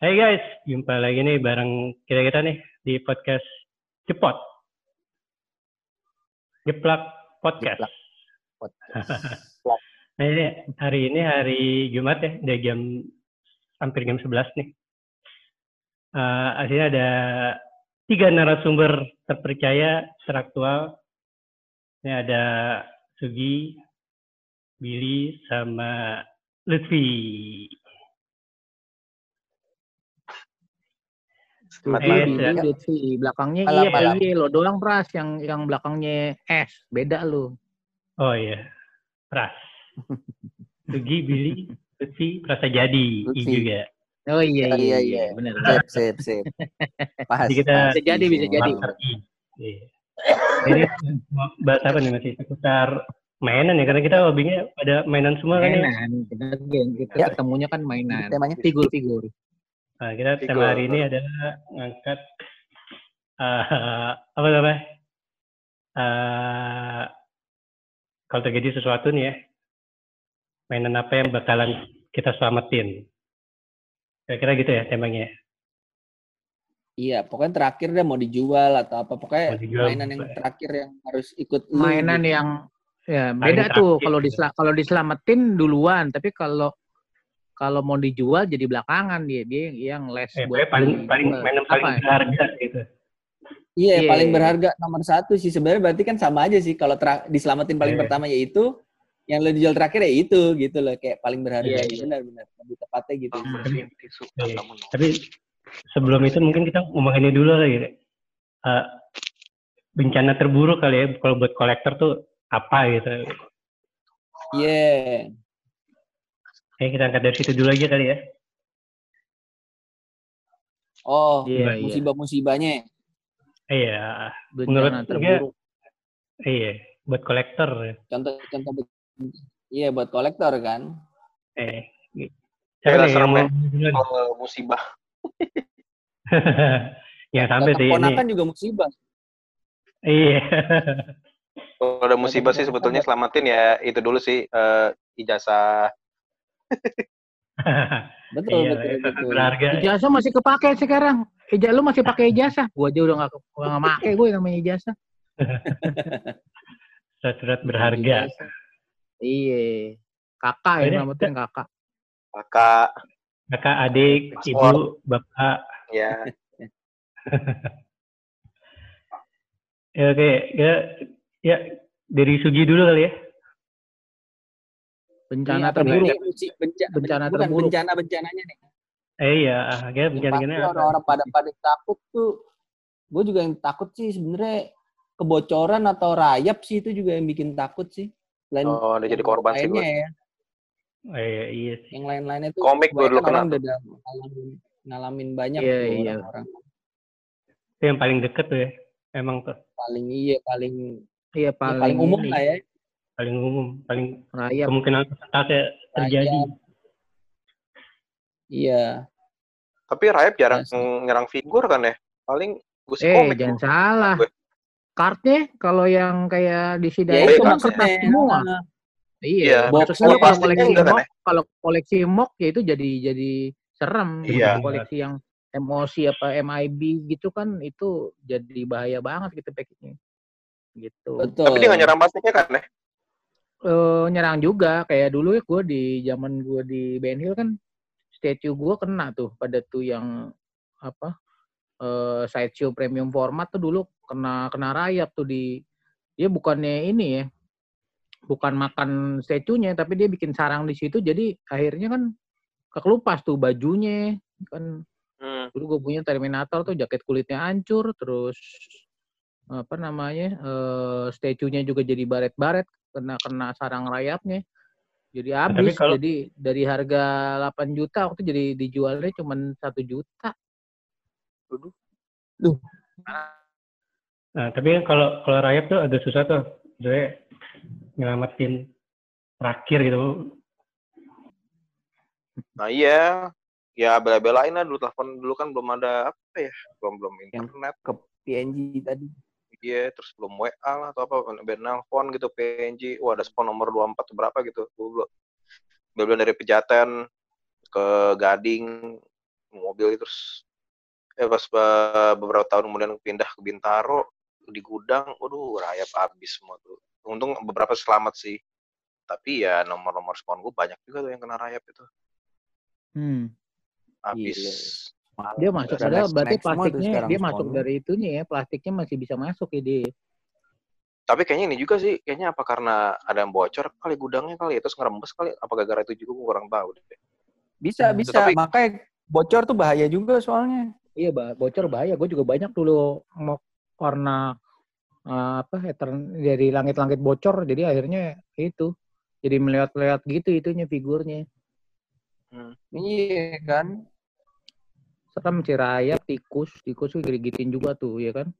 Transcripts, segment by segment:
Hai guys, jumpa lagi nih bareng kita-kita nih di podcast Cepot. Jeplak Podcast. Jeplak Podcast. nah ini hari ini hari Jumat ya, udah jam hampir jam 11 nih. Uh, akhirnya ada tiga narasumber terpercaya teraktual. Ini ada Sugi, Billy, sama Lutfi. Selamat Lutfi, pagi. Billy, Lutfi. Belakangnya Malam, iya, malam. iya, lo doang pras yang yang belakangnya S. Beda lo. Oh iya, Pras. Sugi, Billy, Lutfi, Prasa Jadi, I juga. Oh iya, Iya, iya, iya, iya, benar. Sip, sip, sip. Pas. Jadi kita-. Bisa jadi, bisa jadi. Iya. Jadi bahas apa nih masih seputar mainan ya karena kita hobinya pada mainan semua kan ya. Mainan, kita game, kita Ya. ketemunya kan mainan. Temanya Figur-figur. Nah, kita Figur. tema hari ini adalah ngangkat eh, apa namanya? Eh, kalau terjadi sesuatu nih ya, mainan apa yang bakalan kita selamatin? Kira-kira gitu ya temanya. Iya, pokoknya terakhir deh mau dijual atau apa. Pokoknya dijual, mainan yang terakhir yang harus ikut lu Mainan gitu. yang ya Paling beda tuh terakhir kalau disela kalau diselamatin duluan, tapi kalau kalau mau dijual jadi belakangan dia dia yang les Eh, buat paling paling mainan paling Apa? berharga gitu. Iya, Iya. paling berharga nomor satu sih. Sebenarnya berarti kan sama aja sih. Kalau diselamatin paling Iya. pertama yaitu yang lo dijual terakhir ya itu gitu loh. Kayak paling berharga. Iya, iya. Benar-benar. Lebih tepatnya gitu. Tapi, tapi sebelum itu mungkin kita ngomong ini dulu lagi. deh. Eh, bencana terburuk kali ya kalau buat kolektor tuh apa gitu. Iya. Oke, kita angkat dari situ dulu aja kali ya. Oh, Iya, iya. musibah-musibahnya. Iya, Bencana menurut terburuk. iya, buat kolektor. ya. Contoh-contoh Iya, buat kolektor kan. Eh. Ya, Siapa nih serem yang mau ya. Oh, musibah. yang sampai sih ini. Keponakan juga musibah. Iya. Kalau ada musibah sih sebetulnya selamatin ya itu dulu sih eh, ijazah. Betul, Iya, betul, itu betul. berharga. Ijazah masih kepake sekarang. Ijazah lu masih pakai ijazah. Gua aja udah nggak gua nggak make gue namanya ijazah. Surat-surat berharga. Iya. Kakak Ini- ya namanya kakak. Kakak, Kakak, adik, Paspor. ibu, bapak. ya. Ya, oke, ya, ya dari Sugi dulu kali ya. Bencana Ini apa terburuk. Bencana bukan, terburuk. Bencana-bencananya nih. Eh iya, Yang bencana apa? orang-orang pada pada takut tuh. Gue juga yang takut sih sebenarnya kebocoran atau rayap sih itu juga yang bikin takut sih. Lain Oh, udah jadi korban sih gue. ya. Eh, iya sih. Yang lain-lainnya tuh Komik gue dulu kebanyakan orang kena udah ngalamin, ngalamin banyak Iya, tuh iya. orang-orang. Itu yang paling deket tuh ya. Emang tuh Paling iya paling Iya ya, paling, paling umum ini, lah ya. Paling umum, paling Rayap. kemungkinan persentase terjadi. Iya. Tapi Rayap jarang Iya sih. nyerang figur kan ya. Paling gue sih Eh, komik. jangan salah. Gue. Kartnya kalau yang kayak di Ya Sidai itu itu kan kertas semua. Iya, Iya, box maksudnya lu kalau koleksi enggak kan mock, kalau koleksi mock ya itu jadi jadi serem. Iya. Koleksi yang emosi apa MIB gitu kan itu jadi bahaya banget gitu packagingnya. Gitu. Betul. Tapi dia nggak nyerang plastiknya kan ya? Eh, nyerang juga. Kayak dulu ya gue di zaman gue di Ben Hill kan statue gue kena tuh pada tuh yang apa eh sideshow premium format tuh dulu kena kena rayap tuh di dia bukannya ini ya bukan makan statue-nya tapi dia bikin sarang di situ. Jadi akhirnya kan kekelupas tuh bajunya kan. Hmm. dulu gue punya Terminator tuh jaket kulitnya hancur terus apa namanya eh statue-nya juga jadi baret-baret kena kena sarang rayapnya jadi Tapi habis kalau- jadi dari harga 8 juta waktu jadi dijualnya cuma satu juta Nah, tapi kan kalau kalau rayap tuh agak susah tuh. Jadi nyelamatin terakhir gitu. Nah iya, ya bela-belain lah dulu telepon dulu kan belum ada apa ya, belum belum Yang- internet. ke PNG tadi. Iya, terus belum WA lah atau apa, biar nelfon gitu PNG. Wah, ada spon nomor 24 tuh berapa gitu. Dulu belum dari Pejaten ke Gading mobil gitu, terus eh pas eh, beberapa tahun kemudian pindah ke Bintaro di gudang, waduh rayap habis semua tuh. Untung beberapa selamat sih. Tapi ya nomor-nomor spawn gue banyak juga tuh yang kena rayap itu. Hmm. Habis. Dia masuk padahal next- berarti plastiknya sekarang dia masuk dari itunya ya, plastiknya masih bisa masuk ya dia. Tapi kayaknya ini juga sih, kayaknya apa karena ada yang bocor kali gudangnya kali, ya, terus ngerembes kali, apa gara-gara itu juga gue kurang tahu deh. Bisa, Hmm. bisa. Tapi- Makanya bocor tuh bahaya juga soalnya. Iya, bocor bahaya. Gue juga banyak dulu mau warna eh, apa etern dari langit-langit bocor, jadi akhirnya itu jadi melihat-lihat gitu itunya figurnya. Iya kan? Serem si rayap, tikus, tikus tuh gigitin juga tuh, ya kan?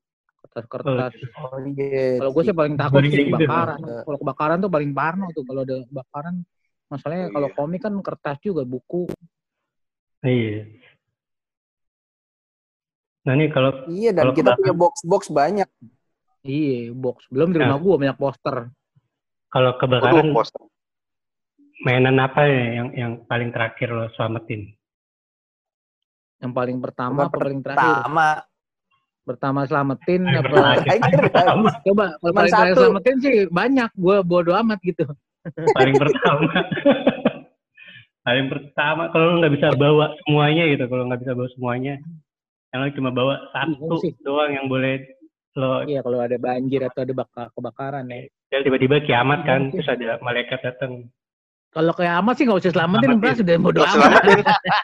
Kertas-kertas. Oh iya. Kalau gue sih paling takut sih kebakaran. Iya. Kalau kebakaran tuh paling parno tuh kalau ada kebakaran. Masalahnya Oh, kalau iya. komik kan kertas juga buku. Iya. Nah ini kalau Iya dan Kalau kita kebakaran- punya box-box banyak. Iya, box. Belum di Nah. rumah gue banyak poster. kalau kebakaran poster. mainan apa ya yang yang paling terakhir lo selamatin? Yang paling pertama apa paling terakhir? Pertama. Pertama selamatin apa? Terakhir. Coba paling terakhir satu. selamatin sih banyak. Gue bodo amat gitu. paling pertama. paling pertama kalau lo nggak bisa bawa semuanya gitu, kalau nggak bisa bawa semuanya, yang lo cuma bawa satu sih. doang yang boleh lo Iya kalau ada banjir atau ada baka- kebakaran ya. dan tiba-tiba kiamat kan, sih. terus ada malaikat datang. Kalau kayak amat sih nggak usah selamatin. Bras sudah bodo amat. selamatin,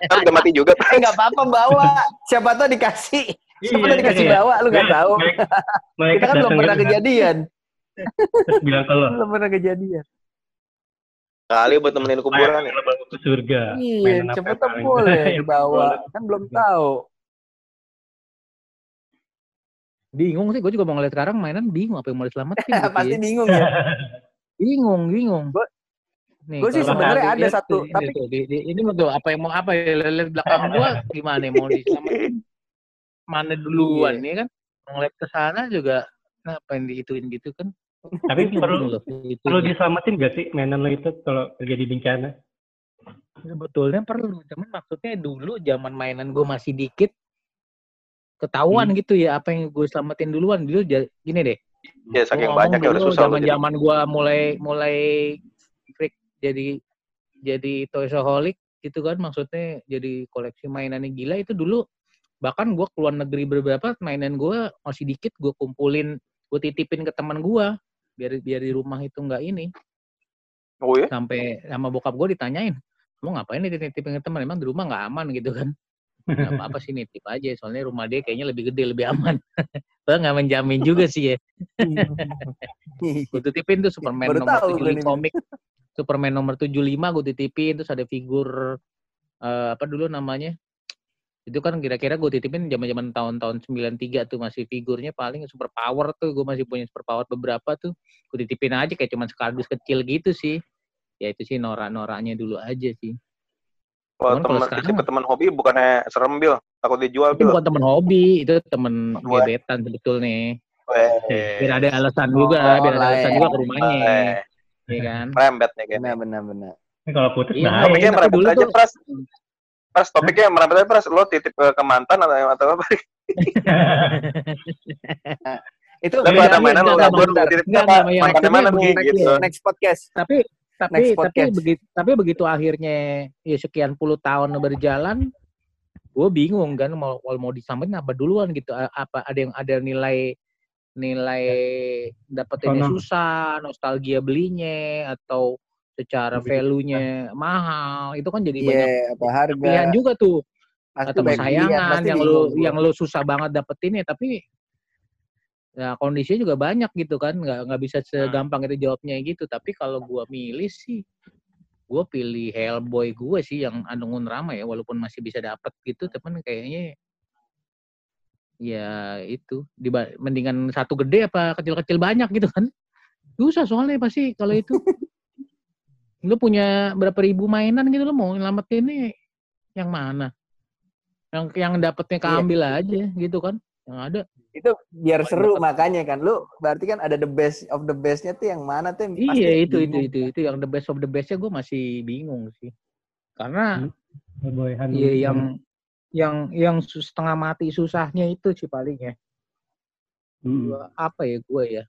kan udah mati juga. Eh nggak apa-apa bawa. Siapa tahu dikasih. Siapa tahu dikasih kayak- bawa lu nggak kayak tahu. Kita kan belum pernah gitu kan, kejadian. terus bilang lo, Belum pernah kejadian. Kali buat temenin kuburan ya. "Ayo, lo bawa ke surga. Iya, siapa tahu paling- boleh boleh?" Kan belum tahu. Bingung sih, gue juga mau ngeliat sekarang mainan bingung apa yang mau diselamatin. gitu Pasti ya. bingung ya. Bingung, bingung. Gua- Nih, gua sih sebenarnya lihat ada satu, ini tapi- tuh, di, di- ini mau tuh apa yang mau apa ya lihat belakang gua gimana ya, mau diselamatin mana duluan Iya. ya kan ngeliat ke sana juga kenapa yang diituin gitu kan Tapi Bingung perlu loh, itu perlu diselamatin gak sih mainan lo itu kalau terjadi bencana? sebetulnya perlu cuman maksudnya dulu zaman mainan gue masih dikit ketahuan Hmm. gitu ya apa yang gue selamatin duluan dulu gini deh Ya saking banyak ya udah susah. zaman zaman gue mulai mulai jadi jadi toysaholic gitu kan maksudnya jadi koleksi mainannya gila. Itu dulu bahkan gue keluar negeri beberapa mainan gue masih dikit gue kumpulin gue titipin ke teman gue biar biar di rumah itu nggak ini. Oh ya? sampai sama bokap gue ditanyain lu ngapain nih nitipin ke teman? Emang di rumah nggak aman? gitu kan. Nggak apa apa sih nitip aja soalnya rumah dia kayaknya lebih gede lebih aman. Padahal nggak menjamin juga sih ya. Gue titipin tuh Superman Baru nomor tujuh gue komik Superman nomor 75 gue titipin terus ada figur eh, apa dulu namanya? Itu kan kira-kira gue titipin zaman-zaman tahun-tahun 93 tuh masih figurnya paling super power tuh gue masih punya super power beberapa tuh. Gue titipin aja kayak cuman sekardus kecil gitu sih. Ya itu sih norak-noraknya dulu aja sih. Kalau teman sekarang ke teman hobi? Bukannya serem bil, takut dijual itu bil. bukan temen hobi itu Buat- gebetan sebetulnya. Biar ada alasan juga Oh, biar ada alasan juga ke rumahnya Eh, ya kan merembet nih kayaknya. Benar benar benar. Ini kalau putus Iya, bahaya. Topiknya merembet aja tuh- pras. Pras topiknya merembet aja pras. Lo titip ke, ke mantan atau atau apa? Itu Beda, ada mainan lo kabur, titip yang Mantannya mana gitu. next podcast. tapi tapi Next tapi podcast. begitu tapi begitu akhirnya ya sekian puluh tahun berjalan gue bingung kan mau mau disamain apa duluan gitu apa ada yang ada nilai nilai dapetinnya Sono. susah nostalgia belinya atau secara value-nya mahal itu kan jadi Iya, banyak apa harga? pilihan juga tuh. Pasti atau kesayangan yang lu yang lu susah banget dapetin ya tapi ya kondisinya juga banyak gitu kan nggak nggak bisa segampang itu jawabnya gitu. Tapi kalau gua milih sih gua pilih Hellboy gua sih yang Anungun Rama ya walaupun masih bisa dapet gitu tapi kayaknya ya itu. Mendingan satu gede apa kecil-kecil banyak gitu kan? Susah soalnya pasti kalau itu. Lu punya berapa ribu mainan gitu lu mau nyelamatinnya yang mana? Yang yang dapetnya Iya. keambil aja gitu kan? Yang ada. Itu biar Oh, seru dapet. makanya kan. Lu berarti kan ada the best of the bestnya tuh yang mana tuh yang iya itu itu bingung. itu itu. Yang the best of the bestnya gue masih bingung sih. Karena Boy, Han- iya yang yang yang setengah mati susahnya itu sih paling ya. Hmm. Gua- apa ya gue ya?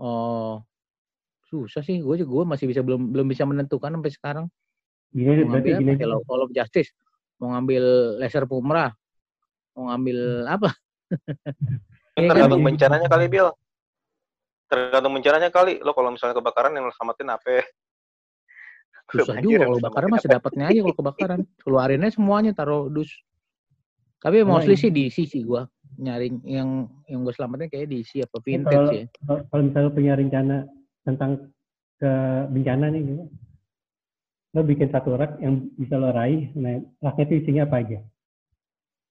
Oh, susah sih. Gue gue masih bisa belum belum bisa menentukan sampai sekarang. Gini Mau berarti ngambil gini apa? Hello, Call of Justice. Mau ngambil laser pumrah. Mau ngambil apa? Ini Iya kan? tergantung bencananya kali, Bil. Tergantung bencananya kali. Lo kalau misalnya kebakaran yang lo selamatin apa? Susah juga kalau kebakaran masih apa? dapatnya aja kalau kebakaran. Keluarinnya semuanya taruh dus. Tapi Cuma mostly ini- sih diisi sih gua nyari yang yang gue selamatin kayak diisi apa Ya, vintage kalau, ya. kalau misalnya punya rencana tentang ke bencana nih gitu, lo bikin satu rak yang bisa lo raih, nah raknya itu isinya apa aja?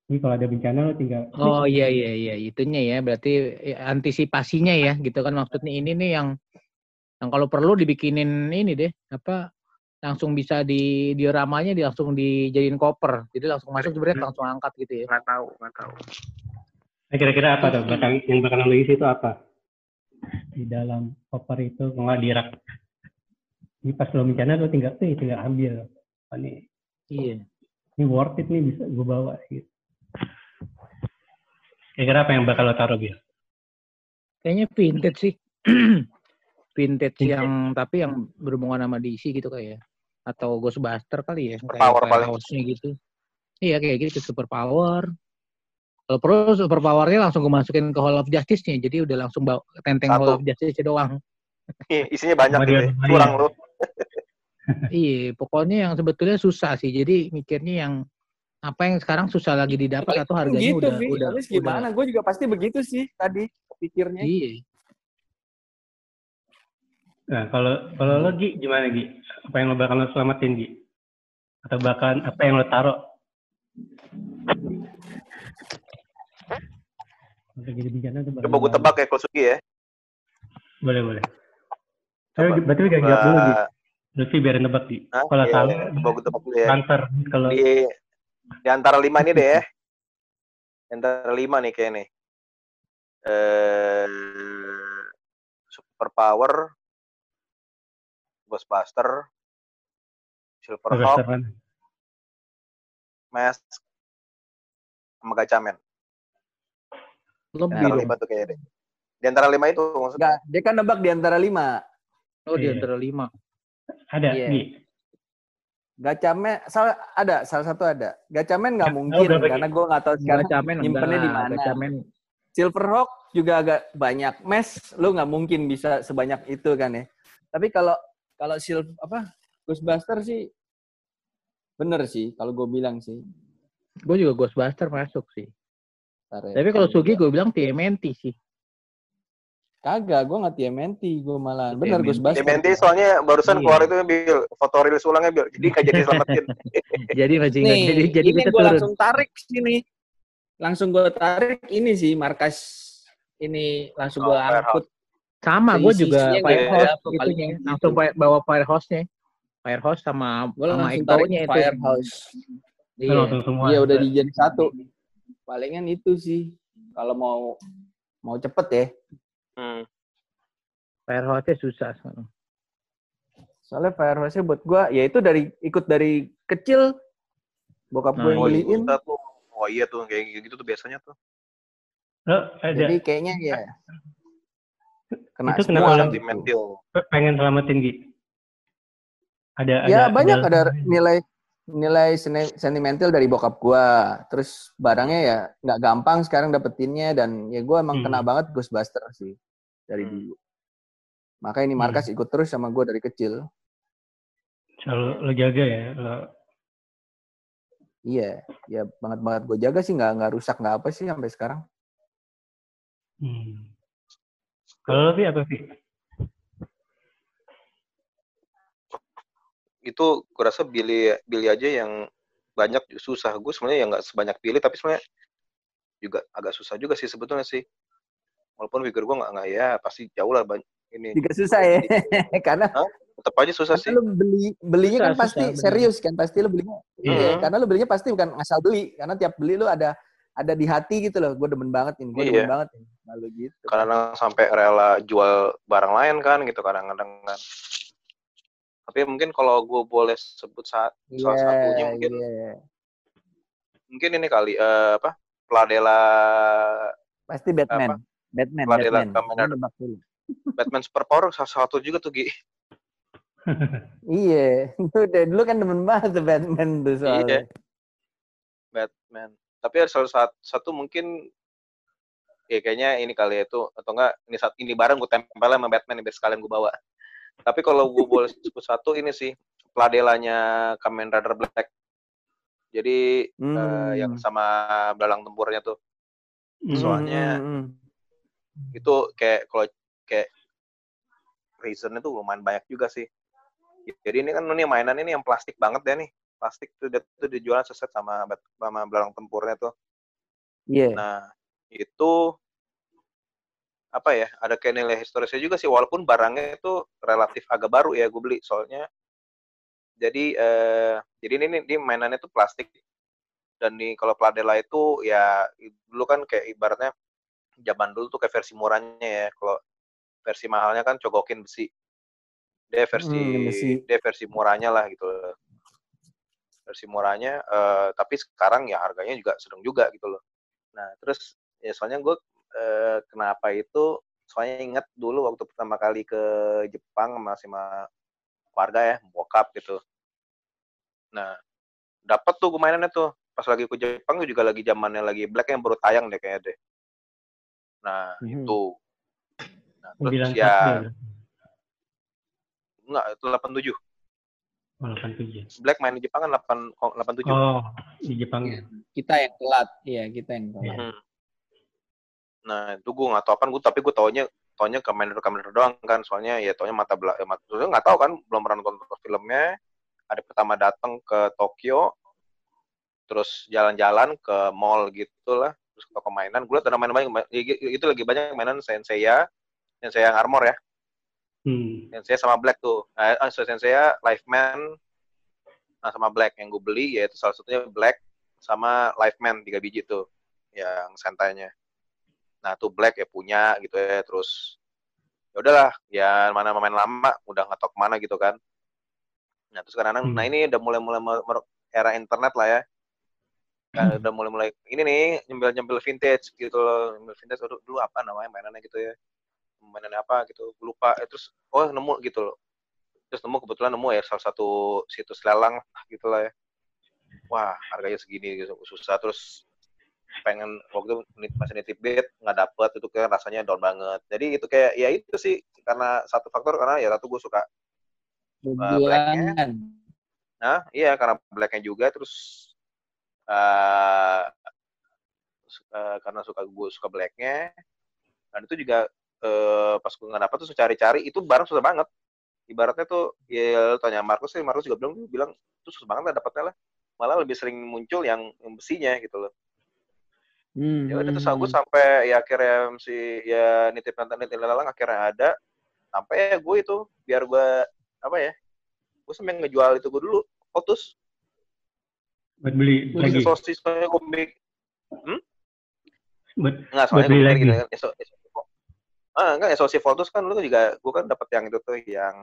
Jadi kalau ada bencana lo tinggal Oh iya iya iya itunya ya berarti ya, antisipasinya ya gitu kan maksudnya ini nih yang yang kalau perlu dibikinin ini deh apa langsung bisa di dioramanya di langsung dijadiin koper jadi langsung masuk jebret langsung angkat gitu ya. Nggak tahu, nggak tahu. Nah, kira-kira apa tuh belakang yang bakalan lo isi itu apa? Di dalam koper itu nggak di rak. Ini pas lo bencana lo tinggal tuh tinggal ambil. Oh, ini Iya. ini worth it nih bisa gue bawa gitu. Kira-kira apa yang bakal lo taruh Bil? Kayaknya vintage sih. vintage Vintage. yang tapi yang berhubungan sama DC gitu kayak atau Ghostbuster kali ya kayak Superpower paling. Gitu. Iya kayak gitu super power. Kalau perlu super powernya langsung gue masukin ke Hall of Justice-nya. Jadi udah langsung bawa tenteng Satu. Hall of Justice doang. Ih, Isinya banyak gitu ya. Kurang lo. iya, pokoknya yang sebetulnya susah sih. Jadi mikirnya yang apa yang sekarang susah lagi didapat atau harganya gitu, udah Vi. udah Habis gimana? Gue juga pasti begitu sih tadi pikirnya. Iya. Nah, kalau kalau lo Gi, gimana Gi? Apa yang lo bakal lo selamatin Gi? Atau bahkan apa yang lo taruh? Coba gue tebak ya kalau Sugi ya. Boleh, boleh. Tapi berarti gak jawab dulu Gi. Lutfi biarin nebak Gi. Kalau Iya, salah, Coba gue tebak dulu ya. transfer. Kalau Di, di antara lima ini deh ya. Di antara lima nih kayak nih. Eh, super power, Ghostbuster, Silverhawk, Mask, sama Gachamen. Di Lebih dong. lima tuh kayaknya deh. Di antara lima itu maksudnya. Enggak, dia kan nebak di antara lima. Oh di Iya. antara lima. ada Iya. Gi. Gacamen salah ada salah satu ada. Gacamen nggak Ya, mungkin oh, karena gue nggak tahu sekarang Gacamen nyimpennya di mana. Gacamen Silverhawk juga agak banyak. Mes lu nggak mungkin bisa sebanyak itu kan ya. Tapi kalau kalau sil apa Ghostbuster sih bener sih kalau gue bilang sih. gue juga Ghostbuster masuk sih. Ya. Tapi kalau Sugi gue bilang TMNT sih. kagak, gue nggak TMNT, gue malah bener. Ghostbuster. TMNT soalnya barusan Iya. keluar itu Bil, foto rilis ulangnya Bil. Jadi nggak jadi selamatin. jadi masih nggak jadi jadi ini gue langsung tarik sini. Langsung gue tarik ini sih markas ini langsung gue Oh, Firehouse. angkut. Sama gue juga Firehouse itunya. paling gitu. Langsung fire- bawa Firehouse-nya. Firehouse sama Gue sama itu. Firehouse. Iya. Semua. Iya udah dijadiin satu. Palingan itu sih kalau mau mau cepet ya. Hmm. Firehouse-nya susah sekarang. Soalnya Firehouse-nya buat gua ya itu dari ikut dari kecil bokap gue Nah, yang Oh, iya, beliin. Oh iya tuh kayak gitu tuh biasanya tuh. Jadi kayaknya ya kena Itu semua kenapa gitu. Sentimental. pengen selamatin Gi? Ada Ya banyak ada nilai nilai seni- sentimental dari bokap gua. Terus barangnya ya nggak gampang sekarang dapetinnya dan ya gua emang Hmm. kena banget Ghostbuster sih dari Hmm. dulu. Makanya ini markas ikut terus sama gua dari kecil. selalu lo jaga ya. Lo, Iya, ya banget banget gue jaga sih nggak nggak rusak nggak apa sih sampai sekarang. hmm. Kalau lo Vi apa Vi? Itu gue rasa Billy Billy aja yang banyak susah. Gue sebenarnya yang nggak sebanyak Billy tapi sebenarnya juga agak susah juga sih sebetulnya sih. Walaupun figure gue nggak nggak ya pasti jauh lah banyak ini. Juga susah ya, karena Tetap aja susah sih. Karena lu beli belinya kan Susah, pasti susah, bener. serius kan pasti lu belinya. Iya. Iya, karena lu belinya pasti bukan asal beli, karena tiap beli lu ada ada di hati gitu loh. Gue demen banget ini, gue Iya. demen banget ini. Lalu gitu. Kadang sampai rela jual barang lain kan gitu kadang-kadang kan. Tapi mungkin kalau gue boleh sebut saat salah Iya, satunya mungkin iya. mungkin ini kali eh, apa Pladela Pasti Batman. Batman, Pladela Batman. Batman Super Power salah satu juga tuh Gi. Iya, itu deh dulu kan demen banget tuh Batman tuh soalnya. Batman. Tapi ada salah satu, satu mungkin ya kayaknya ini kali ya itu atau enggak ini saat ini bareng gue tempel sama Batman biar sekalian gue bawa. Tapi kalau gue boleh sebut satu ini sih Pladelanya Kamen Rider Black. Jadi eh, Hmm. yang sama belalang tempurnya tuh Hmm. soalnya- Hmm, hmm, itu kayak kalau kayak reasonnya tuh lumayan banyak juga sih. Jadi ini kan ini mainan ini yang plastik banget ya nih. Plastik tuh dia tuh dijual seset sama sama belalang tempurnya tuh. Iya. Nah, itu apa ya? Ada kayak nilai historisnya juga sih walaupun barangnya itu relatif agak baru ya gue beli soalnya jadi eh jadi ini nih, dia mainannya tuh plastik dan nih kalau Pladela itu ya dulu kan kayak ibaratnya zaman dulu tuh kayak versi murahnya ya kalau versi mahalnya kan cogokin besi dia versi Hmm, besi. dia versi murahnya lah gitu loh. versi murahnya eh, tapi sekarang ya harganya juga sedang juga gitu loh nah terus ya soalnya gue eh, kenapa itu soalnya ingat dulu waktu pertama kali ke Jepang masih sama keluarga ya bokap gitu nah dapat tuh gue mainannya tuh pas lagi ke Jepang juga lagi zamannya lagi Black yang baru tayang deh kayaknya deh nah Mhm. itu nah, terus ya satu, enggak itu 87 oh, 87. Black main di Jepang kan 8 oh, 87 Oh, di Jepang ya. Kita yang telat. Iya, kita yang telat. Mhm. Nah, itu gue nggak tahu kan gue tapi gue taunya taunya Commander Commander doang kan soalnya ya taunya mata belakang mata soalnya nggak tahu kan belum pernah nonton filmnya. Ada pertama datang ke Tokyo terus jalan-jalan ke mall gitu lah terus ke toko mainan. Gue liat ada main-main itu lagi banyak mainan Senseiya Sensei yang armor ya. Hmm. Sensei sama Black tuh nah, ah, so Sensei Lifeman nah, sama Black. Yang gue beli yaitu salah satunya Black sama Lifeman tiga biji tuh yang santainya nah tuh Black ya punya gitu ya terus ya udahlah ya mana main lama udah nggak tahu ke mana gitu kan. Nah terus kadang Hmm. nah ini udah mulai mulai era internet lah ya. Nah, udah mulai mulai ini nih nyembel nyembel vintage gitu loh. Nyembel vintage aduh, dulu apa namanya mainannya gitu ya. Mainannya apa gitu lupa. Eh, terus oh nemu gitu loh. Terus nemu kebetulan nemu ya salah satu situs lelang gitu lah ya. Wah harganya segini gitu susah. Terus pengen waktu itu masih nitip bed nggak dapet itu kayak rasanya down banget. Jadi itu kayak ya itu sih karena satu faktor karena ya satu gue suka. Perjuangan. Nah, iya karena blacknya juga terus eh su- eh, karena suka gue suka blacknya dan itu juga eh, pas gue nggak dapat tuh cari-cari itu barang susah banget. Ibaratnya tuh ya tanya Markus sih Markus juga bilang bilang itu susah banget lah dapatnya lah. Malah lebih sering muncul yang, yang besinya gitu loh Hmm, ya udah terus hmm, aku hmm. sampai ya akhirnya si ya nitip nonton nitip lelang akhirnya ada sampai ya gue itu biar gue apa ya gue sampai ngejual itu gue dulu Otus Buat beli Lagi. lagi. sosis komik. Buat Enggak, Buat soalnya beli gue lagi. gini. SO, SO, ah, enggak, SOC Voltus kan lu juga, gue kan dapat yang itu tuh, yang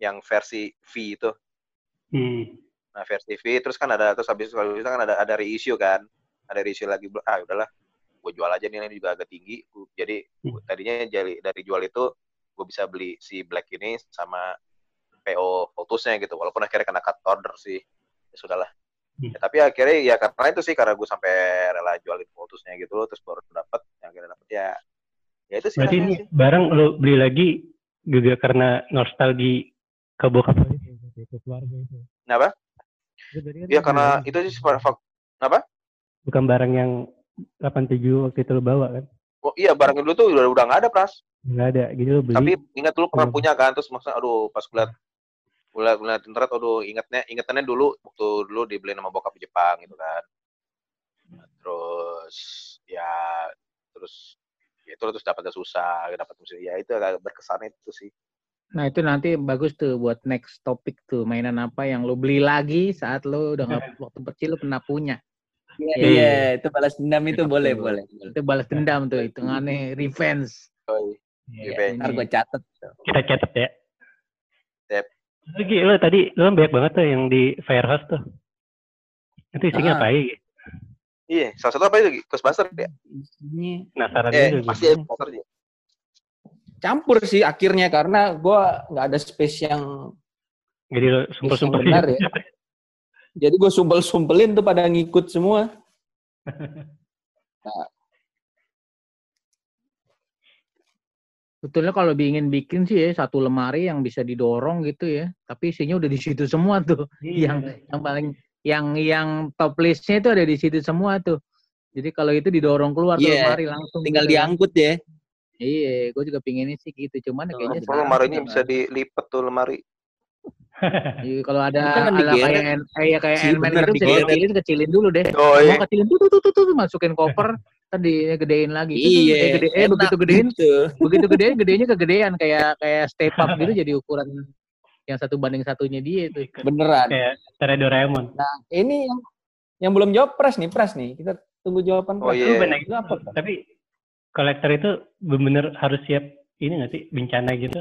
yang versi V itu. hmm. Nah, versi V, terus kan ada, terus habis kalau kan ada ada reissue kan. Ada reissue lagi, ah udahlah, gue jual aja nih, ini juga agak tinggi. Jadi, gua- tadinya jadi dari jual itu, gue bisa beli si Black ini sama PO Voltusnya gitu. Walaupun akhirnya kena cut order sih. Ya sudahlah. Hmm. Ya, tapi akhirnya ya karena itu sih karena gue sampai rela jualin Voltusnya gitu loh, terus baru dapet yang akhirnya dapet ya ya itu sih Berarti ini sih. barang lo beli lagi juga karena nostalgi ke bokap itu, ke keluarga itu. Kenapa? Ya, berarti kan Ya karena itu sih fak- apa? Bukan barang yang 87 waktu itu lo bawa kan? Oh iya barang dulu tuh udah udah nggak ada pras. Nggak ada, gitu lo beli. Tapi ingat dulu pernah Hmm. punya kan terus maksudnya aduh pas kulihat kulihat kulihat internet aduh ingatnya ingatannya dulu waktu dulu dibeli sama bokap di Jepang gitu kan. Terus ya terus ya itu terus dapatnya susah dapat musik ya itu agak berkesan itu sih Nah itu nanti bagus tuh buat next topik tuh mainan apa yang lo beli lagi saat lo udah nggak waktu kecil lo pernah punya. Iya, Iya. iya, itu balas dendam itu boleh, boleh. boleh. Itu balas dendam tuh hitungannya revenge. Oi, Iya, Revenge. Ntar ini. gue catet. Kita catat ya. Lagi lo tadi lo kan banyak banget tuh yang di Firehouse tuh. Itu isinya Ah. apa ya? Iya, salah satu apa itu? Ghostbuster ya? Isinya Penasaran Eh, juga. pasti ya, Ghostbuster aja. campur sih akhirnya karena gua nggak ada space yang Jadi lo sumpel-sumpel. benar ya. jadi gue sumpel-sumpelin tuh pada ngikut semua. Sebetulnya kalau ingin bikin sih ya satu lemari yang bisa didorong gitu ya, tapi isinya udah di situ semua tuh. Iya. Yang yang paling yang yang top listnya itu ada di situ semua tuh. Jadi kalau itu didorong keluar tuh Iya, lemari langsung. Tinggal gitu diangkut ya. Iya, gue juga pinginnya sih gitu. Cuman ya kayaknya lemarinya udah bisa dilipat tuh lemari. Iya, kalau ada ala digeret. kayak Ant- kayak kayak Sih, Ant-Man bener, gitu bisa dikecilin, kecilin dulu deh. Oh Mau iya. kecilin tuh tuh tuh tuh, masukin koper, tadi gedein lagi. Iya, eh, gede, eh begitu gedein, gitu. begitu gedein, gedenya kegedean kayak kayak step up gitu jadi ukuran yang satu banding satunya dia itu. Beneran. Kayak Tere Doraemon. Nah, ini yang yang belum jawab pres nih, pres nih. Kita tunggu jawaban Oh, pres. iya. Lu benar Itu apa? Tapi kolektor itu benar harus siap ini nggak sih bencana gitu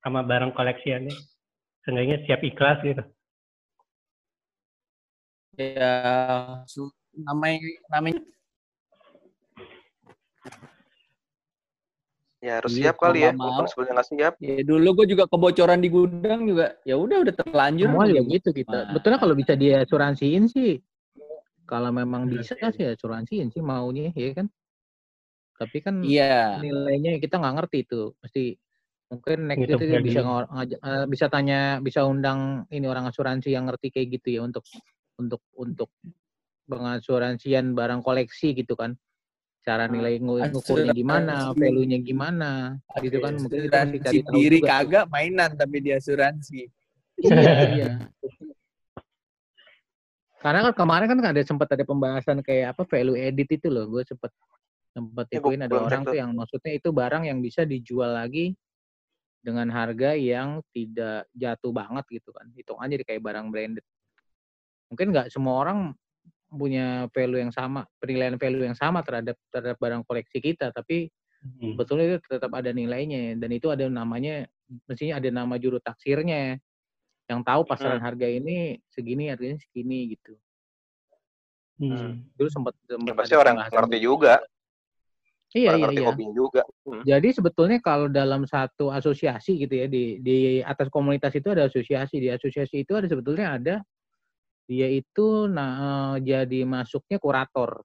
sama barang koleksiannya. Seenggaknya siap ikhlas gitu. Ya, su- namanya namanya Ya harus Iya, siap kali ya. Walaupun sebenarnya nggak siap. ya dulu gue juga kebocoran di gudang juga. Ya udah udah terlanjur. Semua juga gitu kita. Nah. Betulnya kalau bisa dia asuransiin sih, kalau memang bisa sih. sih asuransiin sih maunya, ya kan. Tapi kan Iya. nilainya kita nggak ngerti itu pasti mungkin next Gitu, itu bisa ngor- ngaj- eh, bisa tanya bisa undang ini orang asuransi yang ngerti kayak gitu ya untuk untuk untuk pengasuransian barang koleksi gitu kan. Cara nilai ngu- ngukurnya gimana value-nya gimana gitu kan. Mungkin kita Asuransi cari tahu diri juga kagak mainan tapi di asuransi. iya iya. Karena kan kemarin kan ada sempat ada pembahasan kayak apa value edit itu loh. Gue sempat sempat Ya, gua ikuin ada orang tuh. yang maksudnya itu barang yang bisa dijual lagi dengan harga yang tidak jatuh banget gitu kan hitung aja di kayak barang branded mungkin nggak semua orang punya value yang sama penilaian value yang sama terhadap terhadap barang koleksi kita tapi Hmm. betulnya itu tetap ada nilainya dan itu ada namanya mestinya ada nama juru taksirnya yang tahu pasaran harga ini segini harganya segini gitu Hmm. dulu sempat Ya, sempat pasti ada orang ngerti gitu. juga. Iya iya iya hobinya juga. Hmm. jadi sebetulnya kalau dalam satu asosiasi gitu ya di di atas komunitas itu ada asosiasi di asosiasi itu ada sebetulnya ada dia itu nah eh, jadi masuknya kurator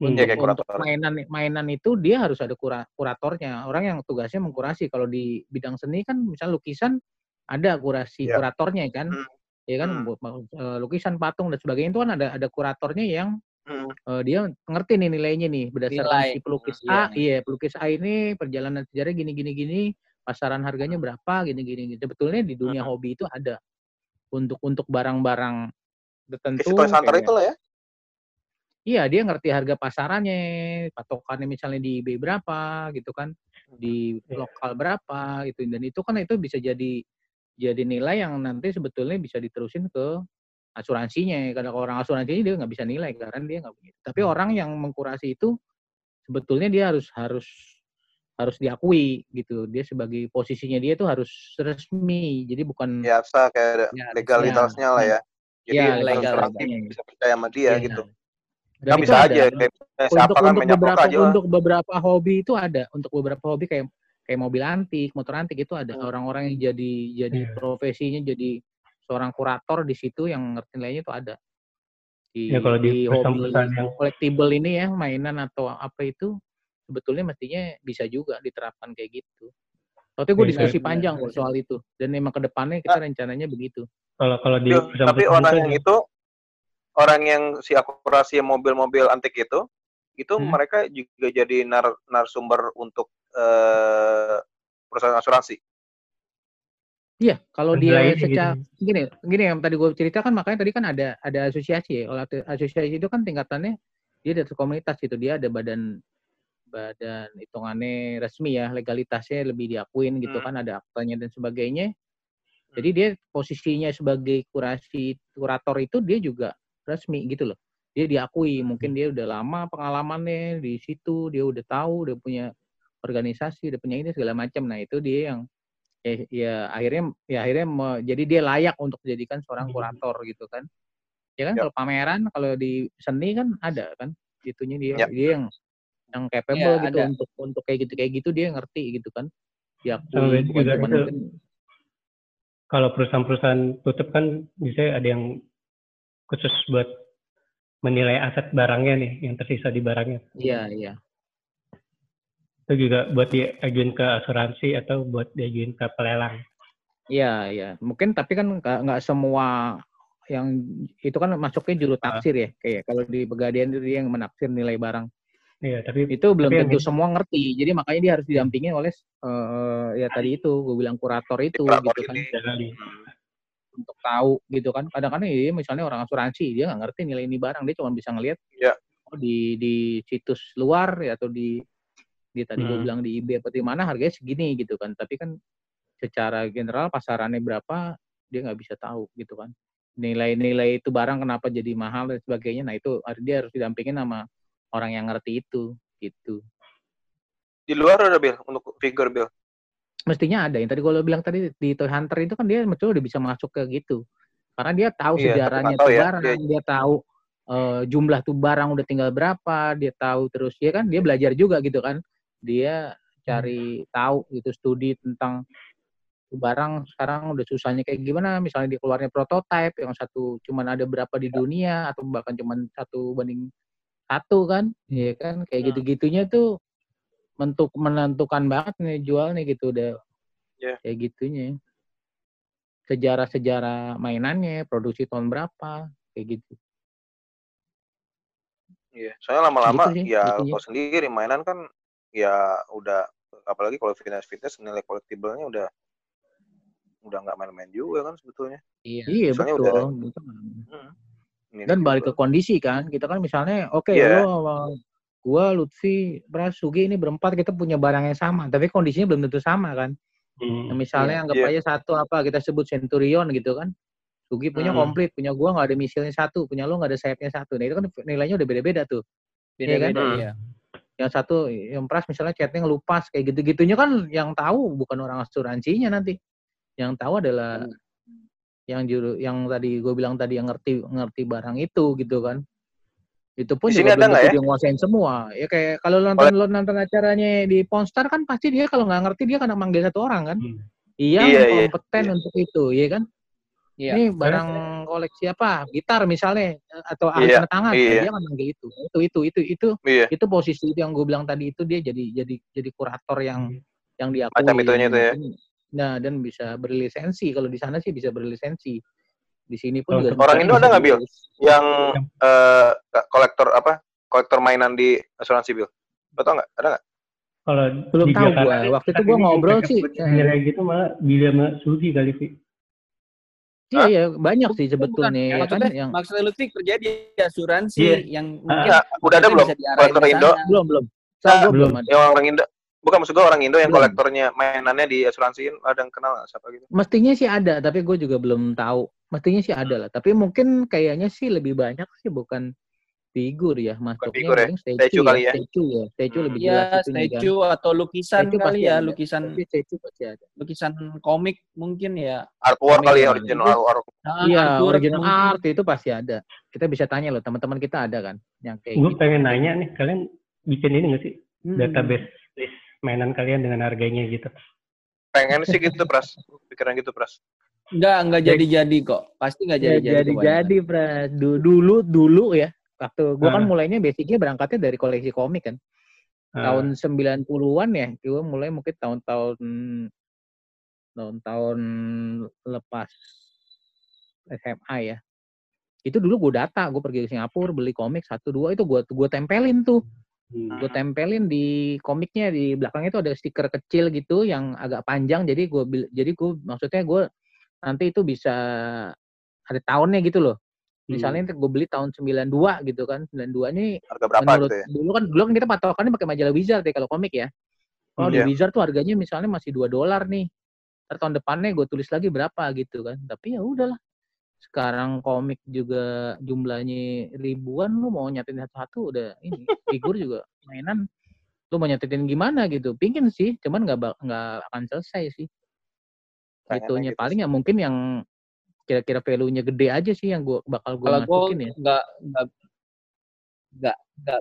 Hmm. untuk, Ya, kayak untuk kurator. mainan mainan itu dia harus ada kura- kuratornya orang yang tugasnya mengkurasi kalau di bidang seni kan misal lukisan ada kurasi Ya. kuratornya kan Hmm. ya kan Hmm. eh, lukisan patung dan sebagainya itu kan ada ada kuratornya yang Hmm. eh, dia ngerti nih nilainya nih berdasarkan Nilai. si pelukis Hmm, A iya. iya pelukis A ini perjalanan sejarah gini gini gini pasaran harganya berapa gini gini gini sebetulnya di dunia Hmm. hobi itu ada untuk untuk barang-barang tertentu Hunter kayak- itu lah ya. Iya, dia ngerti harga pasarannya, patokannya misalnya di eBay berapa gitu kan, di Iya. lokal berapa gitu. Dan itu kan itu bisa jadi jadi nilai yang nanti sebetulnya bisa diterusin ke asuransinya. Kalau orang asuransinya dia nggak bisa nilai karena dia nggak punya. Tapi orang yang mengkurasi itu sebetulnya dia harus harus harus diakui gitu. Dia sebagai posisinya dia tuh harus resmi. Jadi bukan Biasa kayak ada Ya, legalitasnya lah ya. Jadi Ya, legal, legal. bisa percaya sama dia Iya. gitu. Dan Kan itu bisa ada. aja kayak untuk siapa kan untuk beberapa aja. untuk beberapa hobi itu ada untuk beberapa hobi kayak kayak mobil antik motor antik itu ada Hmm. orang-orang yang jadi jadi Iya. profesinya jadi seorang kurator di situ yang ngerti nilainya itu ada di, Ya kalau di hobi perusahaan-perusahaan yang collectible ini ya mainan atau apa itu sebetulnya mestinya bisa juga diterapkan kayak gitu. Tapi gue Iya, diskusi benar, panjang benar. kok soal itu dan memang ke depannya kita rencananya begitu. kalau kalau di Tapi- perusahaan tapi orang yang itu orang yang si akurasi mobil-mobil antik itu itu Hmm. mereka juga jadi nar narsumber untuk eh, perusahaan asuransi. Iya, kalau dia secara gitu. gini, gini yang tadi gue ceritakan makanya tadi kan ada ada asosiasi ya. Kalau asosiasi itu kan tingkatannya dia dari komunitas gitu, dia ada badan badan hitungannya resmi ya, legalitasnya lebih diakuin gitu Hmm. kan, ada aktanya dan sebagainya. Jadi dia posisinya sebagai kurasi kurator itu dia juga resmi gitu loh. Dia diakui, mungkin dia udah lama pengalamannya di situ, dia udah tahu, udah punya organisasi, udah punya ini segala macam. Nah, itu dia yang ya, ya akhirnya ya akhirnya me- jadi dia layak untuk dijadikan seorang Hmm. kurator gitu kan ya kan Yap. kalau pameran kalau di seni kan ada kan itunya dia Yap. dia yang yang capable Iya, gitu ada. untuk untuk kayak gitu kayak gitu dia ngerti gitu kan mungkin Kalau perusahaan-perusahaan tutup kan bisa ada yang khusus buat menilai aset barangnya nih, yang tersisa di barangnya. iya iya Itu juga buat diajuin ke asuransi atau buat diajuin ke pelelang. iya iya mungkin tapi kan nggak semua yang itu kan masuknya juru Ah. taksir ya kayak kalau di pegadaian itu dia yang menaksir nilai barang Iya, tapi itu belum Tapi yang tentu ini- semua ngerti jadi makanya dia harus didampingin oleh eh, ya tadi itu gue bilang kurator itu Kurator gitu kan ini. untuk tahu gitu kan kadang-kadang ya misalnya orang asuransi dia nggak ngerti nilai ini barang dia cuma bisa ngelihat Iya. oh di di situs luar ya atau di di tadi gue Hmm. bilang di eBay atau di mana harganya segini? Gitu kan. Tapi kan secara general pasarannya berapa dia nggak bisa tahu gitu kan. Nilai-nilai itu barang kenapa jadi mahal dan sebagainya nah itu dia harus didampingin sama orang yang ngerti itu gitu. Di luar ada Bill untuk figur Bill. mestinya ada. Yang tadi gue bilang tadi di Toy Hunter itu kan dia betul udah bisa masuk ke gitu. Karena dia tahu Iya, sejarahnya tahu ya, barang dia- dia, tahu eh, jumlah tuh barang udah tinggal berapa dia tahu terus ya kan? Dia belajar juga gitu kan dia cari tahu gitu studi tentang barang. Sekarang udah susahnya kayak gimana? Misalnya dia keluarnya prototype yang satu cuman ada berapa di dunia atau bahkan cuman satu banding satu kan? Ya kan? Kayak Hmm. gitu-gitunya tuh menentuk menentukan banget nih jual nih gitu udah. Iya. kayak gitunya. Sejarah-sejarah mainannya produksi tahun berapa kayak gitu. Iya, soalnya lama-lama Gitu sih, ya intinya. kau sendiri mainan kan ya udah apalagi kalau fitness fitness nilai collectible-nya udah udah nggak main-main juga kan sebetulnya. Iya. iya Soalnya betul udah- Betul. Hmm. Dan juga. balik ke kondisi kan kita kan misalnya oke Iya. lo sama gua Lutfi Pras Sugi ini berempat kita punya barang yang sama tapi kondisinya belum tentu sama kan hmm, Nah, misalnya anggap Iya. aja satu apa kita sebut Centurion gitu kan. Sugi punya Hmm. komplit, punya gua nggak ada misilnya satu, punya lo nggak ada sayapnya satu. Nah itu kan nilainya udah beda-beda tuh. Beda-beda Hmm. ya. Yang satu yang pras misalnya chatnya ngelupas kayak gitu-gitunya kan yang tahu bukan orang asuransinya nanti. Yang tahu adalah Hmm. yang juru yang tadi gue bilang tadi yang ngerti ngerti barang itu gitu kan. Itu pun Di juga ada belum tentu ya? dia nguasain semua. Ya kayak kalau lo nonton lo nonton acaranya di Ponstar kan pasti dia kalau nggak ngerti dia akan manggil satu orang kan. hmm. Iya, Iya, yang iya, kompeten iya. untuk itu, ya kan? Iya. Ini barang koleksi apa? Gitar misalnya atau alat Iya, tanda tangan, iya. dia akan manggil itu. Itu itu itu itu Iya, itu posisi itu yang gue bilang tadi itu dia jadi jadi jadi kurator yang yang diakui. Macam itunya itu ya. Nah, dan bisa berlisensi. Kalau di sana sih bisa berlisensi. Di sini pun Kalau juga orang Indo ada nggak, Bil? yang eh, kolektor apa? Kolektor mainan di asuransi Bill. Lo tau nggak? Ada nggak? Kalau Belum tahu nih, Waktu itu ini ngobrol sih, cocok eh. gitu malah Bila sama Sugi kali sih. Iya, iya, banyak sih Bukan, sebetulnya ya kan Maksudnya, yang maksudnya Lutfi kerja di asuransi Iya. yang Ah. mungkin Nggak, udah ada belum? Kolektor Indo? sana. belum belum. Nah, Saya belum belum. ada. Yang orang Indo. Bukan maksud gue orang Indo yang Belum. kolektornya mainannya di asuransiin ada yang kenal nggak siapa gitu? Mestinya sih ada, tapi gue juga belum tahu. Mestinya sih ada lah, tapi mungkin kayaknya sih lebih banyak sih bukan figur ya, masuknya figur ya, statue, statue kali ya. Statue ya, statue Hmm. lebih Iya, jelas itunya kan. statue atau lukisan Statue kali ya, ada. lukisan Tapi statue pasti ada. lukisan komik mungkin ya. Artwork kali ya, Iya, original iya. artwork. Ah, Iya, artwork original mungkin. art itu pasti ada. Kita bisa tanya loh, teman-teman kita ada kan, yang kayak Gue gitu. pengen nanya nih, kalian bikin ini nggak sih? Hmm. Database list mainan kalian dengan harganya gitu. Pengen sih gitu, Pras. Pikiran gitu, Pras. Enggak, enggak jadi-jadi kok. Pasti enggak Ya, jadi-jadi. jadi kebanyakan. jadi, Pras. Du- Dulu dulu ya, waktu gue kan Ah. mulainya basicnya berangkatnya dari koleksi komik kan. Ah, tahun 90-an ya, gue mulai mungkin tahun-tahun tahun-tahun lepas SMA ya. Itu dulu gue data, gue pergi ke Singapura beli komik satu dua itu gue gue tempelin tuh, hmm. gue tempelin di komiknya di belakangnya itu ada stiker kecil gitu yang agak panjang, jadi gue jadi gue maksudnya gue nanti itu bisa ada tahunnya gitu loh. Misalnya gue beli tahun 92 gitu kan, 92 ini Harga berapa menurut gitu ya? dulu kan dulu kan kita patokannya pakai majalah Wizard ya kalau komik ya. Kalau Iya. di Wizard tuh harganya misalnya masih 2 dolar nih. Ntar tahun depannya gue tulis lagi berapa gitu kan. Tapi ya udahlah. Sekarang komik juga jumlahnya ribuan lu mau nyatetin satu-satu udah ini figur juga mainan lu mau nyatetin gimana gitu. Pingin sih, cuman nggak nggak akan selesai sih. Pengennya itunya gitu paling sih. ya mungkin yang kira-kira value-nya gede aja sih yang gua bakal Kalau gua gue masukin ya. nggak nggak nggak nggak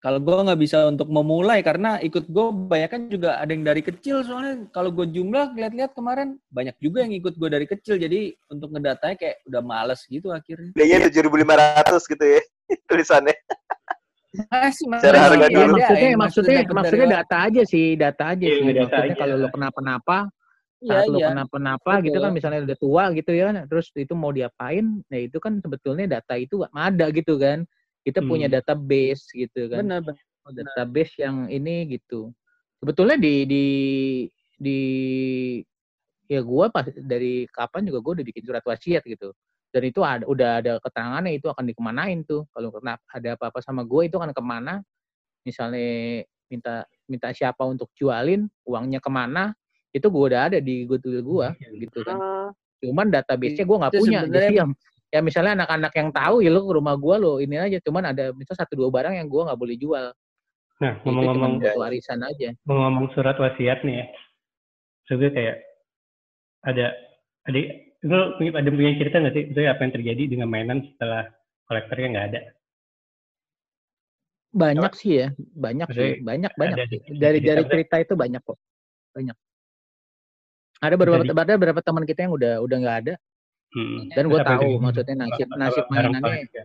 kalau gue nggak bisa untuk memulai karena ikut gue banyak juga ada yang dari kecil soalnya kalau gue jumlah lihat-lihat kemarin banyak juga yang ikut gue dari kecil jadi untuk ngedatanya kayak udah males gitu akhirnya. Dia tujuh ribu lima ratus gitu ya tulisannya. Masih, Secara masih harga ada Iya maksudnya yang maksudnya maksudnya dari- data aja sih, data aja Iya, sih. data Maksudnya aja. kalau lo kenapa-napa, Saat lo iya. kenapa-napa gitu kan misalnya udah tua gitu ya kan, terus itu mau diapain, nah itu kan sebetulnya data itu ada gitu kan. Kita punya Hmm. database gitu kan. Benar, benar. Oh, database yang ini gitu. Sebetulnya di di di ya gua pas dari kapan juga gua udah bikin surat wasiat gitu. Dan itu ada udah ada keterangannya itu akan dikemanain tuh. Kalau kena ada apa-apa sama gue itu akan ke mana? Misalnya minta minta siapa untuk jualin, uangnya ke mana? Itu gua udah ada di Goodwill gua gitu kan. Cuman database-nya gua nggak Itu punya. Jadi ya misalnya anak-anak yang tahu ya lo ke rumah gua lo ini aja. Cuman ada misal satu dua barang yang gua nggak boleh jual. Nah, ngomong-ngomong warisan aja. ngomong surat wasiat nih ya. Sebenarnya kayak ada ada itu punya ada punya cerita nggak sih? Itu apa yang terjadi dengan mainan setelah kolektornya nggak ada? Banyak sih ya, banyak Maksudnya sih, banyak banyak ada Dari cerita dari cerita itu banyak kok, banyak. Ada beberapa Jadi- ada beberapa teman kita yang udah udah nggak ada Hmm. dan gue Terus tahu itu? maksudnya nasib nasib mainannya, koleksi?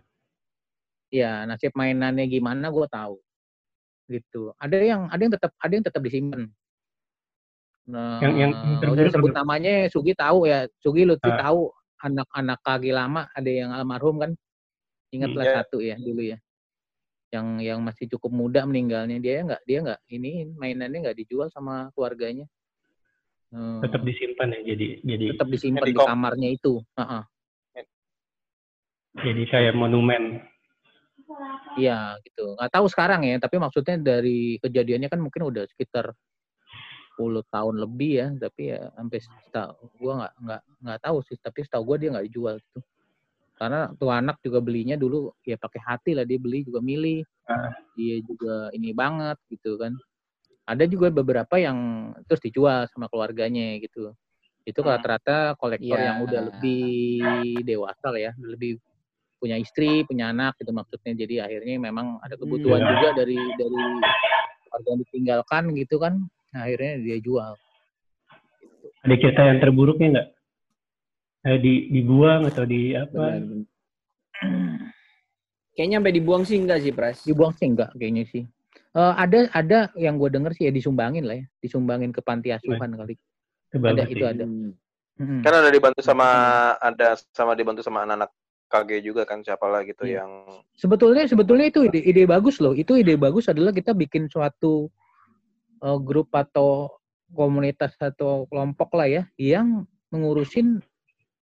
ya nasib mainannya gimana gue tahu, gitu. Ada yang ada yang tetap ada yang tetap disimpan. Nah, Yang- yang terburuk sebut namanya, Sugi tahu ya, Sugi Lutfi Ah. tahu anak-anak kaki lama ada yang almarhum kan, ingatlah Hmm. Iya. satu ya dulu ya, yang yang masih cukup muda meninggalnya dia nggak dia nggak ini mainannya nggak dijual sama keluarganya, Hmm, tetap disimpan ya jadi jadi tetap disimpan di kamarnya itu, Heeh. jadi kayak monumen. Iya gitu. Nggak tahu sekarang ya, tapi maksudnya dari kejadiannya kan mungkin udah sekitar 10 tahun lebih ya, tapi ya sampai setahu gua nggak nggak nggak tahu sih, tapi setahu gua dia nggak dijual gitu. Karena tuh anak juga belinya dulu ya pakai hati lah dia beli juga milih. Ah. Dia juga ini banget gitu kan. Ada juga beberapa yang terus dijual sama keluarganya gitu. Itu Hmm. rata-rata kolektor Iya. yang udah lebih dewasa lah ya, lebih punya istri, punya anak gitu maksudnya. Jadi akhirnya memang ada kebutuhan Iya. juga dari dari keluarga yang ditinggalkan gitu kan. Nah, akhirnya dia jual. Ada cerita yang terburuknya nggak? Eh, di dibuang atau di apa? Benar. Kayaknya sampai dibuang sih enggak sih, Pras? Dibuang sih enggak kayaknya sih. Eh, ada ada yang gue denger sih ya disumbangin lah ya, disumbangin ke panti asuhan kali. Itu bagus Ada sih. itu ada. Hmm. Kan ada dibantu sama ada sama dibantu sama anak-anak KG juga kan siapa lah gitu Iya. yang Sebetulnya sebetulnya itu ide, ide bagus loh. Itu ide bagus adalah kita bikin suatu eh, grup atau komunitas atau kelompok lah ya yang mengurusin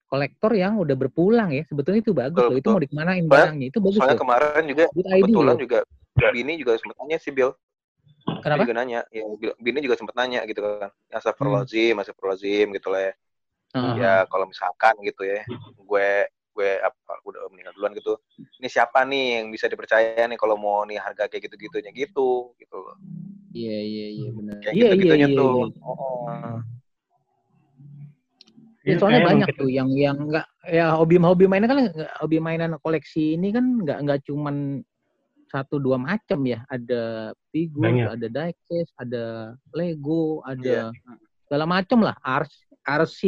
kolektor yang udah berpulang ya. Sebetulnya itu bagus Betul, loh. Itu betul. mau dikemanain barangnya. Itu bagus soalnya loh. kemarin juga kebetulan juga Bini juga sempat nanya sih Bill. Dia Kenapa? juga nanya, ya, Bini juga sempat nanya gitu kan. Hmm. Astagfirullahaladzim, astagfirullahaladzim gitu lah ya. Heeh. Ya kalau misalkan gitu ya, gue gue apa udah meninggal duluan gitu. Ini siapa nih yang bisa dipercaya nih kalau mau nih harga kayak gitu-gitunya gitu gitu loh. Iya, iya, iya benar. Kayak Iya, iya, gitu-gitunya iya, tuh. iya. Oh. Ya, Itu soalnya banyak tuh yang yang enggak ya hobi-hobi mainan kan hobi mainan koleksi ini kan nggak nggak cuman satu dua macam ya. Ada figur, Banyak. ada diecast, ada Lego, ada segala macam lah, RC, RC.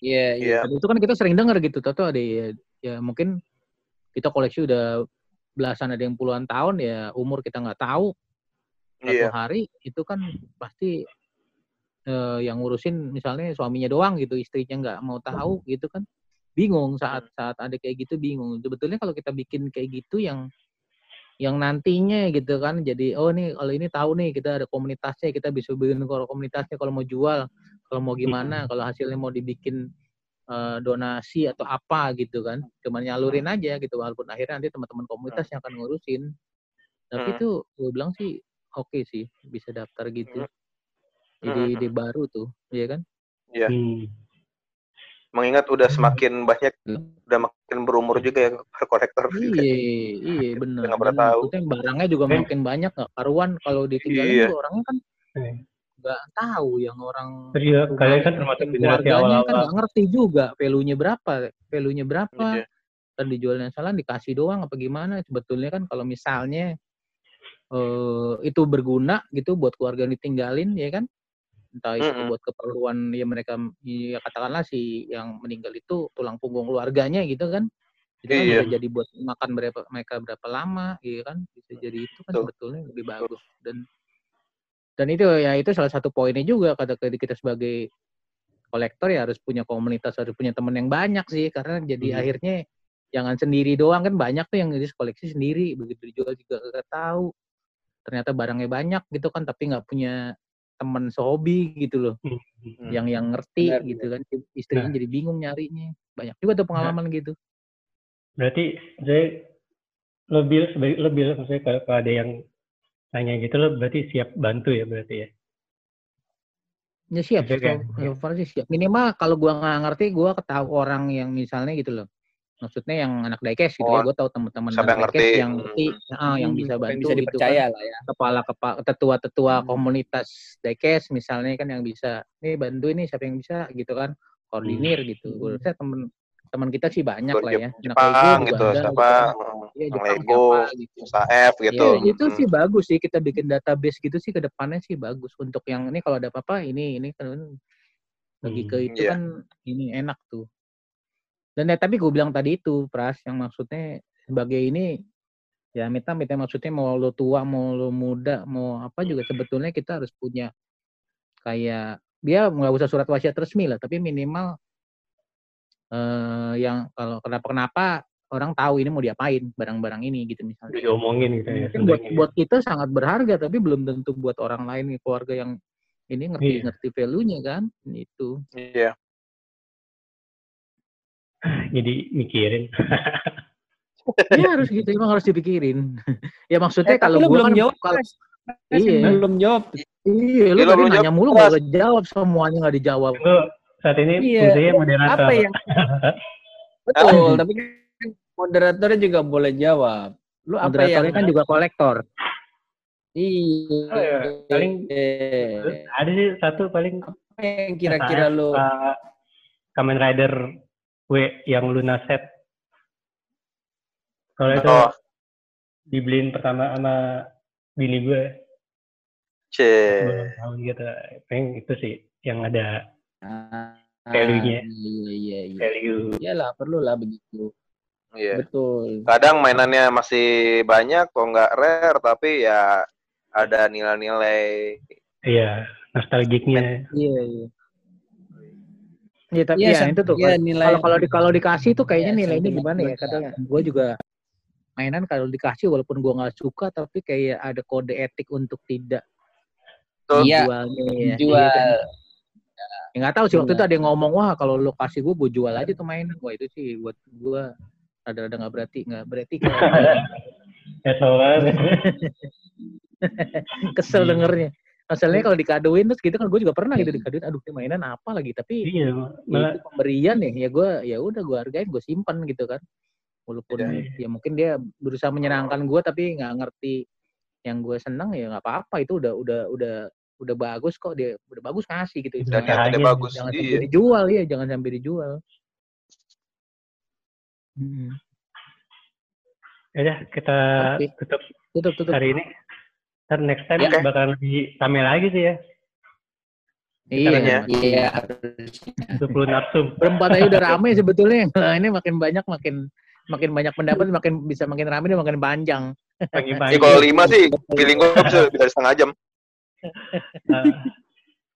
Iya, iya. Iya. Dan itu kan kita sering dengar gitu, Toto ada ya, ya mungkin kita koleksi udah belasan ada yang puluhan tahun ya umur kita nggak tahu satu Iya. hari itu kan pasti eh, yang ngurusin misalnya suaminya doang gitu istrinya nggak mau tahu gitu kan bingung saat saat ada kayak gitu bingung sebetulnya kalau kita bikin kayak gitu yang yang nantinya gitu kan jadi oh nih kalau ini tahu nih kita ada komunitasnya kita bisa bikin kalau komunitasnya kalau mau jual kalau mau gimana kalau hasilnya mau dibikin eh, donasi atau apa gitu kan cuman nyalurin aja gitu walaupun akhirnya nanti teman-teman komunitas yang akan ngurusin tapi Hmm. itu gue bilang sih oke sih bisa daftar gitu Hmm. jadi Hmm. ide baru tuh iya kan Iya. Hmm. Mengingat udah semakin banyak, Iya. udah makin berumur juga ya kolektor. iya iya bener nggak pernah Dan tahu. maksudnya barangnya juga Eh. makin banyak nggak karuan kalau ditinggalin Iya. juga orangnya kan Eh. nggak tahu yang orang rumah- kalian kan termasuk generasi keluarganya kan awal-awal. nggak ngerti juga value-nya berapa, value-nya berapa, Iya. dan dijualnya salah dikasih doang apa gimana? Sebetulnya kan kalau misalnya eh itu berguna gitu buat keluarga yang ditinggalin ya kan, entah itu Mm-mm. buat keperluan ya mereka ya katakanlah si yang meninggal itu tulang punggung keluarganya gitu kan, itu kan Iya. bisa jadi buat makan berapa mereka berapa lama, gitu kan, bisa jadi itu kan Betul. sebetulnya lebih bagus dan dan itu ya itu salah satu poinnya juga kata kita sebagai kolektor ya harus punya komunitas harus punya teman yang banyak sih karena jadi Hmm. akhirnya jangan sendiri doang kan banyak tuh yang jadi koleksi sendiri begitu dijual juga gak tahu ternyata barangnya banyak gitu kan tapi nggak punya teman sehobi gitu loh Hmm. yang yang ngerti Benar, gitu kan istrinya Nah. jadi bingung nyarinya banyak juga tuh pengalaman gitu Berarti saya lebih lebih maksudnya kalau, kalau ada yang tanya gitu lo berarti siap bantu ya berarti ya. ya siap oke. so far sih siap minimal kalau gua nggak ngerti gua ketahui orang yang misalnya gitu loh maksudnya yang anak diecast gitu Oh, ya gua tahu teman-teman anak yang diecast ngerti. yang ngerti ah, yang Hmm, bisa yang bantu bisa gitu kan dipercaya lah ya. kepala kepala tetua-tetua Hmm. komunitas diecast misalnya kan yang bisa nih bantu ini siapa yang bisa gitu kan koordinir gitu Hmm. Gua rasa temen teman kita sih banyak Kalau lah Jep- ya anak Jepang Lego juga gitu, ada, siapa gitu kan. yang Jepang Lego, siapa gitu Saef gitu. Iya, itu Mm. sih bagus sih kita bikin database gitu sih ke depannya sih bagus untuk yang ini kalau ada apa-apa ini ini kan lagi ke Hmm, itu iya. kan ini enak tuh. Dan ya, tapi gue bilang tadi itu Pras yang maksudnya sebagai ini ya mita mita maksudnya mau lo tua mau lo muda mau apa juga sebetulnya kita harus punya kayak dia nggak usah surat wasiat resmi lah tapi minimal eh yang kalau kenapa kenapa orang tahu ini mau diapain barang-barang ini gitu misalnya diomongin gitu ya. mungkin buat sebenarnya. buat kita sangat berharga tapi belum tentu buat orang lain nih, keluarga yang ini ngerti Iya. ngerti value-nya kan itu Iya. Jadi mikirin. ya harus gitu emang harus dipikirin ya maksudnya Eh, kalau lu gua belum kan jawab, kalau Iya. Belum jawab. iya lu Iya, tadi belum nanya jawab, mulu nggak jawab semuanya nggak dijawab Itu saat ini Iya. fungsinya moderator. Apa yang Betul, tapi kan moderatornya juga boleh jawab. Lu apa yang kan juga kolektor Iya. Oh, iya. Paling- Eh, Ada sih satu paling apa yang kira-kira lu uh, Kamen Rider W yang Luna set. Kalau itu Oh, dibeliin pertama sama bini gue C. tahun gitu. Pengen itu sih yang ada Ah, Value-nya. Iya, iya, iya. value. Iyalah, perlu lah begitu. Iya. Betul. Kadang mainannya masih banyak kok nggak rare tapi ya ada nilai-nilai Iya, nostalgiknya. iya iya Iya tapi Iya, ya sa- itu tuh iya, kalau nilai- kalau kalau di kalau dikasih tuh kayaknya Iya, nilainya sentimen gimana ya kadang gue juga mainan kalau dikasih walaupun gua nggak suka tapi kayak ada kode etik untuk tidak Betul. Iya, jualnya ya. Iya jual. kan? Ya nggak tahu sih waktu Iya. itu ada yang ngomong wah kalau lo kasih gue gue jual aja tuh mainan. Wah itu sih buat gue ada-ada nggak berarti nggak berarti Ya kesel Iya. dengernya. Masalahnya kalau dikadoin terus gitu kan gue juga pernah gitu dikadoin aduh ini mainan apa lagi tapi iya, ya malah itu pemberian ya ya gue ya udah gue hargain gue simpan gitu kan walaupun Iya. ya mungkin dia berusaha menyenangkan gue tapi nggak ngerti yang gue seneng ya nggak apa-apa itu udah udah udah udah bagus kok dia udah bagus ngasih gitu Dan Jangan- Usahanya bagus. jangan Iya. sampai dijual ya jangan sampai dijual Hmm. ya kita tutup tutup tutup hari ini. Ntar next time Oke. bakal lebih rame lagi sih ya. iya. Iya. Untuk lu narsum. berempat aja udah rame sebetulnya nah, ini makin banyak makin makin banyak pendapat makin bisa makin rame dan makin panjang Pagi-pagi. Ya kalau lima sih feeling gue bisa bisa setengah jam. Nah,